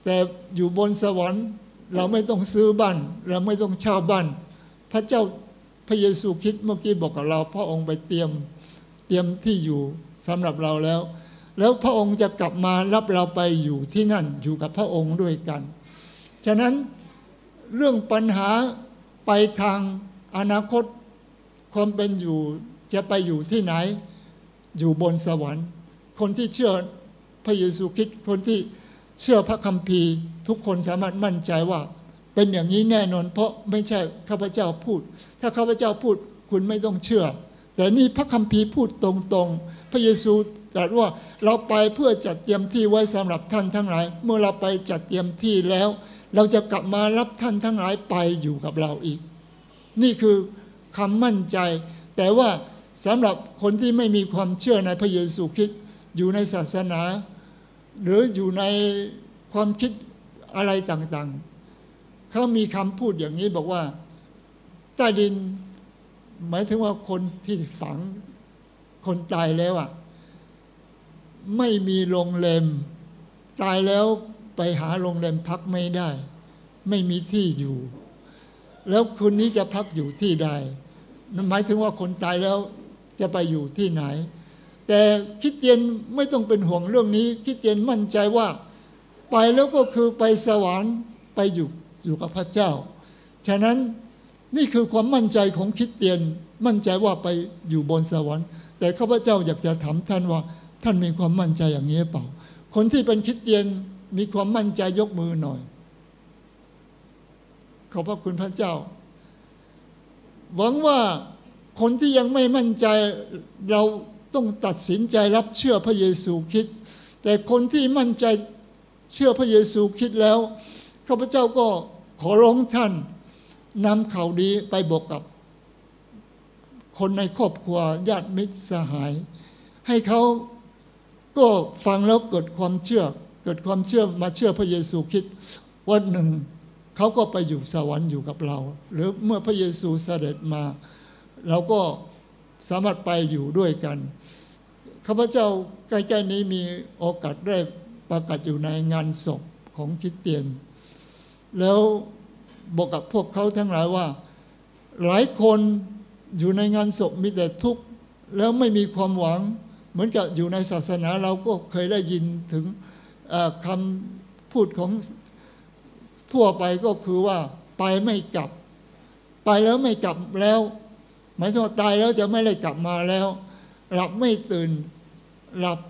แต่อยู่บนสวรรค์ เราไม่ต้องซื้อบ้าน เราไม่ต้องเช่าบ้าน พระเจ้าพระเยซูคริสต์เมื่อกี้บอกกับเรา พระองค์ไปเตรียมเตรียมที่อยู่สำหรับเราแล้ว แล้วพระองค์จะกลับมารับเราไปอยู่ที่นั่นอยู่กับพระองค์ด้วยกัน ฉะนั้นเรื่องปัญหาไปทางอนาคตความเป็นอยู่จะไปอยู่ที่ไหน อยู่บนสวรรค์ คนที่เชื่อพระเยซูคริสต์คนที่เชื่อพระคัมภีร์ ทุกคนสามารถมั่นใจว่า เป็นอย่างนี้แน่นอน เพราะไม่ใช่ข้าพเจ้าพูด ถ้าข้าพเจ้าพูดคุณไม่ต้องเชื่อ แต่นี่พระคัมภีร์พูดตรงๆ พระเยซูตรัสว่าเราไปเพื่อจัดเตรียมที่ไว้สำหรับท่านทั้งหลาย เมื่อเราไปจัดเตรียมที่แล้ว เราจะกลับมารับท่านทั้งหลายไปอยู่กับเราอีก นี่คือคำมั่นใจ แต่ว่าสำหรับคนที่ไม่มีความเชื่อในพระเยซูคริสต์อยู่ในศาสนา หรืออยู่ในความคิด อะไรต่างๆ เขามีคำพูดอย่างนี้บอกว่า ใต้ดิน หมายถึงว่าคนที่ฝังคนตายแล้วอะไม่มีโรงแรมตายแล้วไปหาโรงแรมพักไม่ได้ ไม่มีที่อยู่ แล้วคนนี้จะพักอยู่ที่ใดนั่นหมายถึงว่าคนตายแล้วจะไปอยู่ที่ไหน แต่คิดเตียนไม่ต้องเป็นห่วงเรื่องนี้คิดเตียนมั่นใจว่า ไปแล้วก็คือไปสวรรค์ไปอยู่อยู่กับพระเจ้า ฉะนั้นนี่คือความมั่นใจของคิดเตียน มั่นใจว่าไปอยู่บนสวรรค์ แต่ข้าพเจ้าอยากจะถามท่านว่า ท่านมีความมั่นใจอย่างนี้เปล่า คนที่เป็นคิดเตียนมีความมั่นใจยกมือหน่อย ขอบพระคุณพระเจ้า หวังว่าคนที่ยังไม่มั่นใจเราต้องตัดสินใจรับเชื่อพระเยซูคริดแต่คนที่มั่นใจ เชื่อพระเยซูคิดแล้วข้าพเจ้าก็ขอร้องท่านนำข่าวดีไปบอกกับ คนในครอบครัวญาติมิตรสหาย ให้เขาก็ฟังแล้วเกิดความเชื่อ เกิดความเชื่อมาเชื่อพระเยซูคิดวันหนึ่งเขาก็ไปอยู่สวรรค์อยู่กับเรา หรือเมื่อพระเยซูเสด็จมาเราก็สามารถไปอยู่ด้วยกันข้าพเจ้าใกล้ๆนี้มีโอกาสได้ ประกาศอยู่ในงานศพของคริสเตียน แล้วบอกกับพวกเขาทั้งหลายว่า หลายคนอยู่ในงานศพมีแต่ทุกข์แล้วไม่มีความหวัง เหมือนกับอยู่ในศาสนาเราก็เคยได้ยินถึงคำพูดของทั่วไปก็คือว่าไปไม่กลับ ไปแล้วไม่กลับแล้ว หมายถึงตายแล้วจะไม่ได้กลับมาแล้ว หลับไม่ตื่น หลับ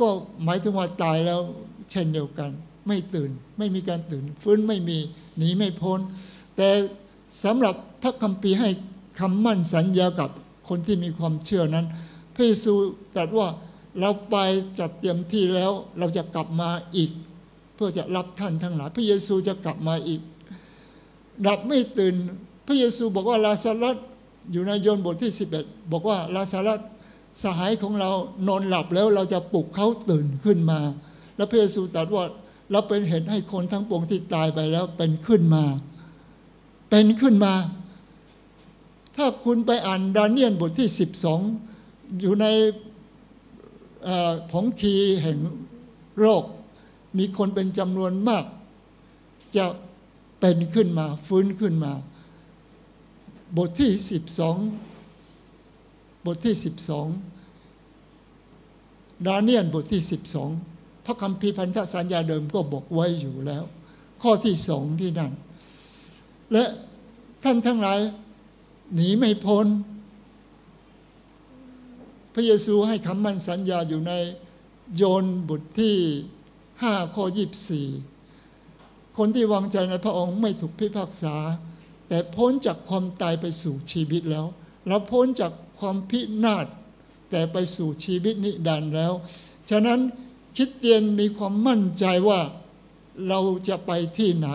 ก็หมายถึงว่าตายแล้วเช่นเดียวกัน ไม่ตื่นไม่มีการตื่น ฟื้นไม่มีหนีไม่พ้น แต่สำหรับพระคัมภีร์ให้คำมั่นสัญญากับคนที่มีความเชื่อนั้นพระเยซูตรัสว่าเราไปจัดเตรียมที่แล้วเราจะกลับมาอีก เพื่อจะรับท่านทั้งหลายพระเยซูจะกลับมาอีก ดับไม่ตื่น พระเยซูบอกว่าลาซารัสอยู่ในโยนบทที่ 11 บอกว่าลาซารัส สหายของเรานอนหลับแล้วเราจะปลุกเขาตื่นขึ้นมา แล้วพระเยซูตรัสว่าเราเป็นเหตุให้คนทั้งปวงที่ตายไปแล้วเป็นขึ้นมา เป็นขึ้นมา ถ้าคุณไปอ่านดาเนียลบทที่ 12 อยู่ในผงคีแห่งโลกมีคนเป็นจำนวนมาก จะเป็นขึ้นมา ฟื้นขึ้นมา บทที่ 12 บทที่ 12 ดาเนียลบทที่ 12 พระคัมภีพันธสัญญาเดิมก็บอกไว้อยู่แล้ว ข้อที่สองที่นั่น และท่านทั้งหลาย หนีไม่พ้น พระเยซูให้คำมั่นสัญญาอยู่ในโยนบทที่ห้าข้อยีบสี่คนที่วางใจในพระองค์ไม่ถูกพิพากษา แต่พ้นจากความตายไปสู่ชีวิตแล้ว เราพ้นจาก ความพินาศแต่ไปสู่ชีวิตนิรันดร์แล้ว ฉะนั้นคิดเตียนมีความมั่นใจว่าเราจะไปที่ไหน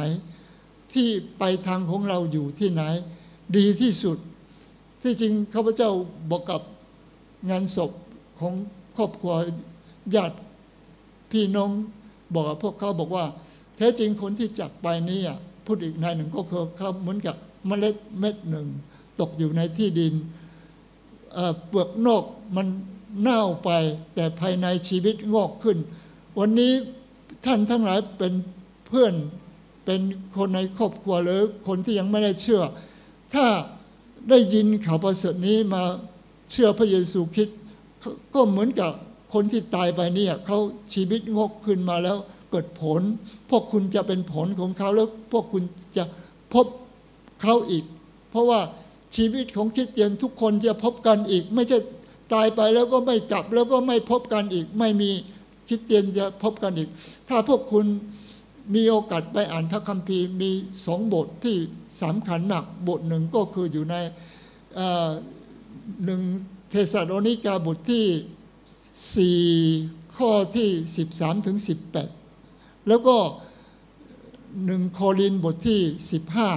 ที่ไปทางของเราอยู่ที่ไหน ดีที่สุด ที่จริงข้าพเจ้าบอกกับงานศพของครอบครัวญาติพี่น้องบอกกับพวกเขาบอกว่า แท้จริงคนที่จากไปนี้อ่พูดอีกนายหนึ่งก็คือเขาเหมือนกับเมล็ดเม็ดหนึ่ง ตกอยู่ในที่ดิน เปลือกนอกมันเน่าไป แต่ภายในชีวิตงอกขึ้น วันนี้ท่านทั้งหลายเป็นเพื่อนเป็นคนในครอบครัวหรือคนที่ยังไม่ได้เชื่อ ถ้าได้ยินข่าวประเสริฐนี้มาเชื่อพระเยซูคริดก็เหมือนกับคนที่ตายไปเนี่ยเขาชีวิตงอกขึ้นมาแล้วเกิดผล พวกคุณจะเป็นผลของเขาแล้วพวกคุณจะพบเขาอีก เพราะว่า ชีวิตของคริสเตียนทุกคนจะพบกันอีก ไม่ใช่ตายไปแล้วก็ไม่กลับแล้วก็ไม่พบกันอีก ไม่มีคริสเตียนจะพบกันอีก ถ้าพวกคุณมีโอกาสไปอ่านพระคัมภีร์มีสองบทที่สำคัญมากบทหนึ่งก็คืออยู่ในหนึ่งเทสาโลนิกาบทที่สี่ข้อที่สิบสามถึงสิบแปดแล้วก็หนึ่งโครินบทที่สิบห้า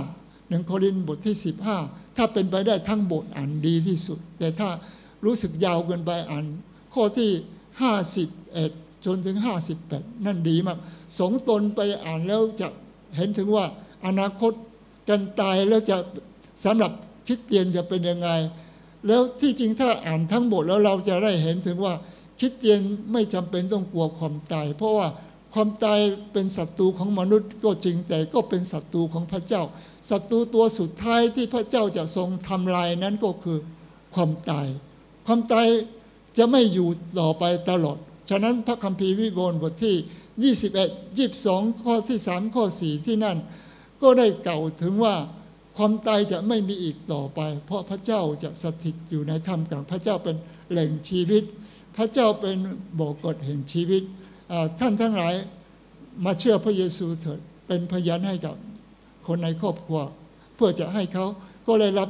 หนึ่งโครินบทที่สิบห้า ถ้าเป็นไปได้ทั้งบทอ่านดีที่สุด แต่ถ้ารู้สึกยาวเกินไปอ่านข้อที่ห้าสิบเอ็ดจนถึงห้าสิบแปดนั่นดีมาก สงตนไปอ่านแล้วจะเห็นถึงว่าอนาคตกันตายแล้วจะสำหรับคริสเตียนจะเป็นยังไง แล้วที่จริงถ้าอ่านทั้งหมดแล้วเราจะได้เห็นถึงว่าคริสเตียนไม่จำเป็นต้องกลัวความตาย เพราะว่า ความตายเป็นศัตรูของมนุษย์ก็จริงแต่ก็เป็นศัตรูของพระเจ้าศัตรูตัวสุดท้ายที่พระเจ้าจะทรงทำลายนั้นก็คือความตาย ความตายจะไม่อยู่ต่อไปตลอด ฉะนั้นพระคัมภีร์วิโวนบทที่ 21 22 ข้อที่ 3 ข้อ 4 ที่นั่น ก็ได้เก่าถึงว่าความตายจะไม่มีอีกต่อไป เพราะพระเจ้าจะสถิตอยู่ในธรรมกลางพระเจ้าเป็นแหล่งชีวิต พระเจ้าเป็นบ่อกฎแห่งชีวิต ท่านทั้งหลายมาเชื่อพระเยซูเถิดเป็นพยานให้กับคนในครอบครัว เพื่อจะให้เขาก็เลยรับ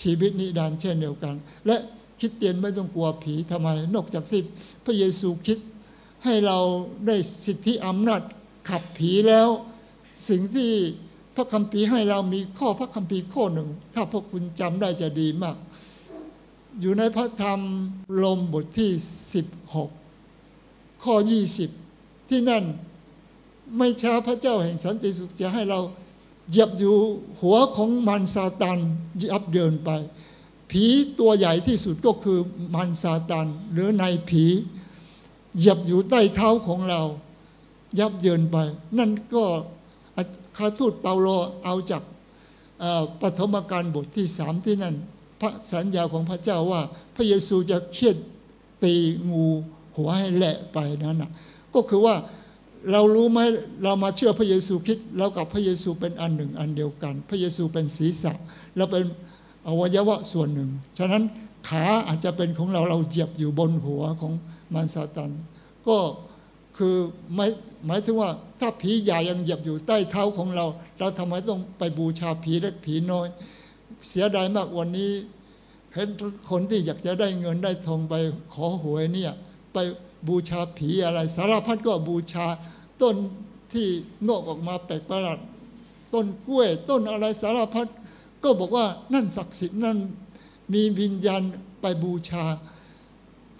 ชีวิตนิรันดร์เช่นเดียวกัน และคิดเตียนไม่ต้องกลัวผีทำไม นอกจากที่พระเยซูคิดให้เราได้สิทธิอำนาจขับผีแล้ว สิ่งที่พระคัมภีร์ให้เรามีข้อพระคัมภีร์ข้อหนึ่ง ถ้าพวกคุณจำได้จะดีมาก อยู่ในพระธรรมลมบทที่ 16 ข้อ 20 ที่นั่นไม่ช้าพระเจ้าแห่งสันติสุขจะให้เราเหยียบอยู่หัวของมันซาตานยับเดินไป ผีตัวใหญ่ที่สุดก็คือมันซาตานหรือนายผีเหยียบอยู่ใต้เท้าของเรา ยับเยินไป นั่นก็คาทูตเปาโลเอาจากปฐมกาลบทที่สามที่นั่น พระสัญญาของพระเจ้าว่า พระเยซูจะเคี่ยนตีงู หัวให้แหละไปนั้นนะก็คือว่าเรารู้ไหมเรามาเชื่อพระเยซูคิดเรากับพระเยซูเป็นอันหนึ่งอันเดียวกัน พระเยซูเป็นศีรษะเราเป็นอวัยวะส่วนหนึ่ง ฉะนั้นขาอาจจะเป็นของเราเราเหยียบอยู่บนหัวของมารซาตัน ก็คือหมายหมายถึงว่าถ้าผีใหญ่ยังเหยียบอยู่ใต้เท้าของเรา เราทำไมต้องไปบูชาผีเล็กผีน้อย เสียดายมากวันนี้เห็นคนที่อยากจะได้เงินได้ทองไปขอหวยเนี่ย ไปบูชาผีอะไร สารพัดก็บูชา ต้นที่งอกออกมาแปลกประหลาดต้นกล้วย ต้นอะไรสารพัดก็บอกว่านั่นศักดิ์สิทธิ์นั่นมีวิญญาณไปบูชา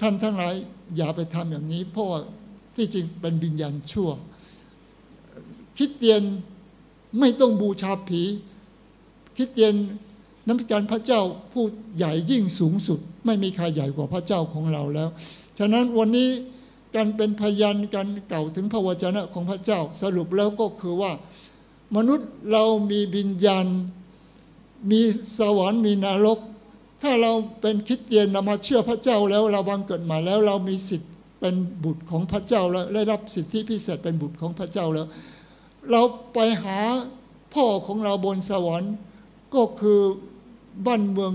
ท่านทั้งหลายอย่าไปทำอย่างนี้ เพราะว่าที่จริงเป็นวิญญาณชั่วคิดเตียนไม่ต้องบูชาผีคิดเตียนน้ำการพระเจ้าผู้ใหญ่ยิ่งสูงสุด ไม่มีใครใหญ่กว่าพระเจ้าของเราแล้ว ฉะนั้นวันนี้การเป็นพยานการเก่าถึงพระวจนะของพระเจ้าสรุปแล้วก็คือว่า มนุษย์เรามีวิญญาณ มีสวรรค์มีนรก ถ้าเราเป็นคริสเตียนเรามาเชื่อพระเจ้าแล้วเราบังเกิดมาแล้วเรามีสิทธิ์เป็นบุตรของพระเจ้าแล้วได้รับสิทธิพิเศษเป็นบุตรของพระเจ้าแล้ว เราไปหาพ่อของเราบนสวรรค์ก็คือบ้านเมือง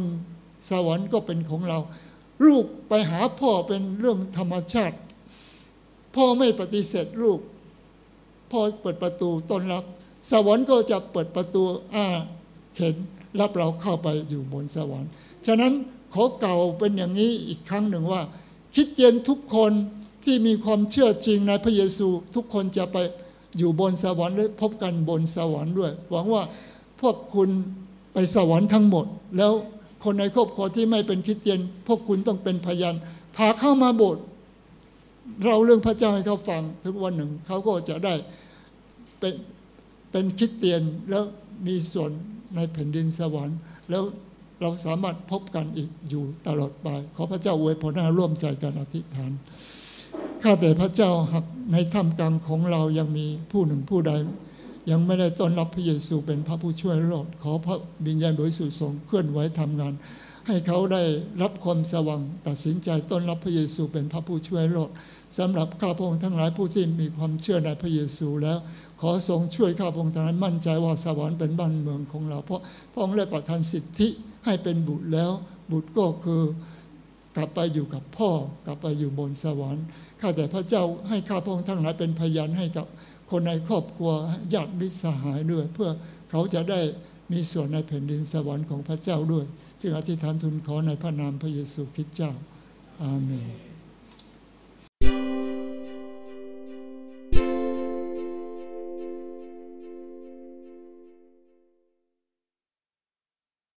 สวรรค์ก็เป็นของเรา ลูกไปหาพ่อเป็นเรื่องธรรมชาติ พ่อไม่ปฏิเสธลูก พ่อเปิดประตูต้อนรับ สวรรค์ก็จะเปิดประตูอ้าเข็นรับเราเข้าไปอยู่บนสวรรค์ ฉะนั้นขอเก่าเป็นอย่างนี้อีกครั้งหนึ่งว่า คิดเตียนทุกคนที่มีความเชื่อจริงในพระเยซูทุกคนจะไปอยู่บนสวรรค์และพบกันบนสวรรค์ด้วย หวังว่าพวกคุณไปสวรรค์ทั้งหมดแล้ว คนในครอบครัวที่ไม่เป็นคริสเตียน พวกคุณต้องเป็นพยานพาเข้ามาโบสถ์เราเรื่องพระเจ้าให้เขาฟังถึงวันหนึ่งเขาก็จะได้เป็นเป็นคริสเตียนแล้วมีส่วนในแผ่นดินสวรรค์ แล้วเราสามารถพบกันอีกอยู่ตลอดไป ขอพระเจ้าอวยพรให้ราร่วมใจกันอธิษฐานข้าแต่พระเจ้าหากในท่ามกลางของเรายังมีผู้หนึ่งผู้ใด ยังไม่ได้ต้อนรับพระเยซูเป็นพระผู้ช่วยโลดขอพระบิญญาณบริสุทธิ์ทรงเคลื่อนไหวทำงาน ให้เขาได้รับความสว่างตัดสินใจต้อนรับพระเยซูเป็นพระผู้ช่วยโลดสำหรับข้าพงค์ทั้งหลายผู้ที่มีความเชื่อในพระเยซูแล้ว ขอทรงช่วยข้าพงค์ทั้งหลายมั่นใจว่าสวรรค์เป็นบ้านเมืองของเรา เพราะพระองค์ได้ประทานสิทธิให้เป็นบุตรแล้ว บุตรก็คือกลับไปอยู่กับพ่อกลับไปอยู่บนสวรรค์ข้าแต่พระเจ้าให้ข้าพงค์ทั้งหลายเป็นพยานให้กับ คนในครอบครัวญาติมิตรสหายด้วย เพื่อเขาจะได้มีส่วนในแผ่นดินสวรรค์ของพระเจ้าด้วย จึงอธิษฐานทูลขอในพระนามพระเยซูคริสต์เจ้าอาเมน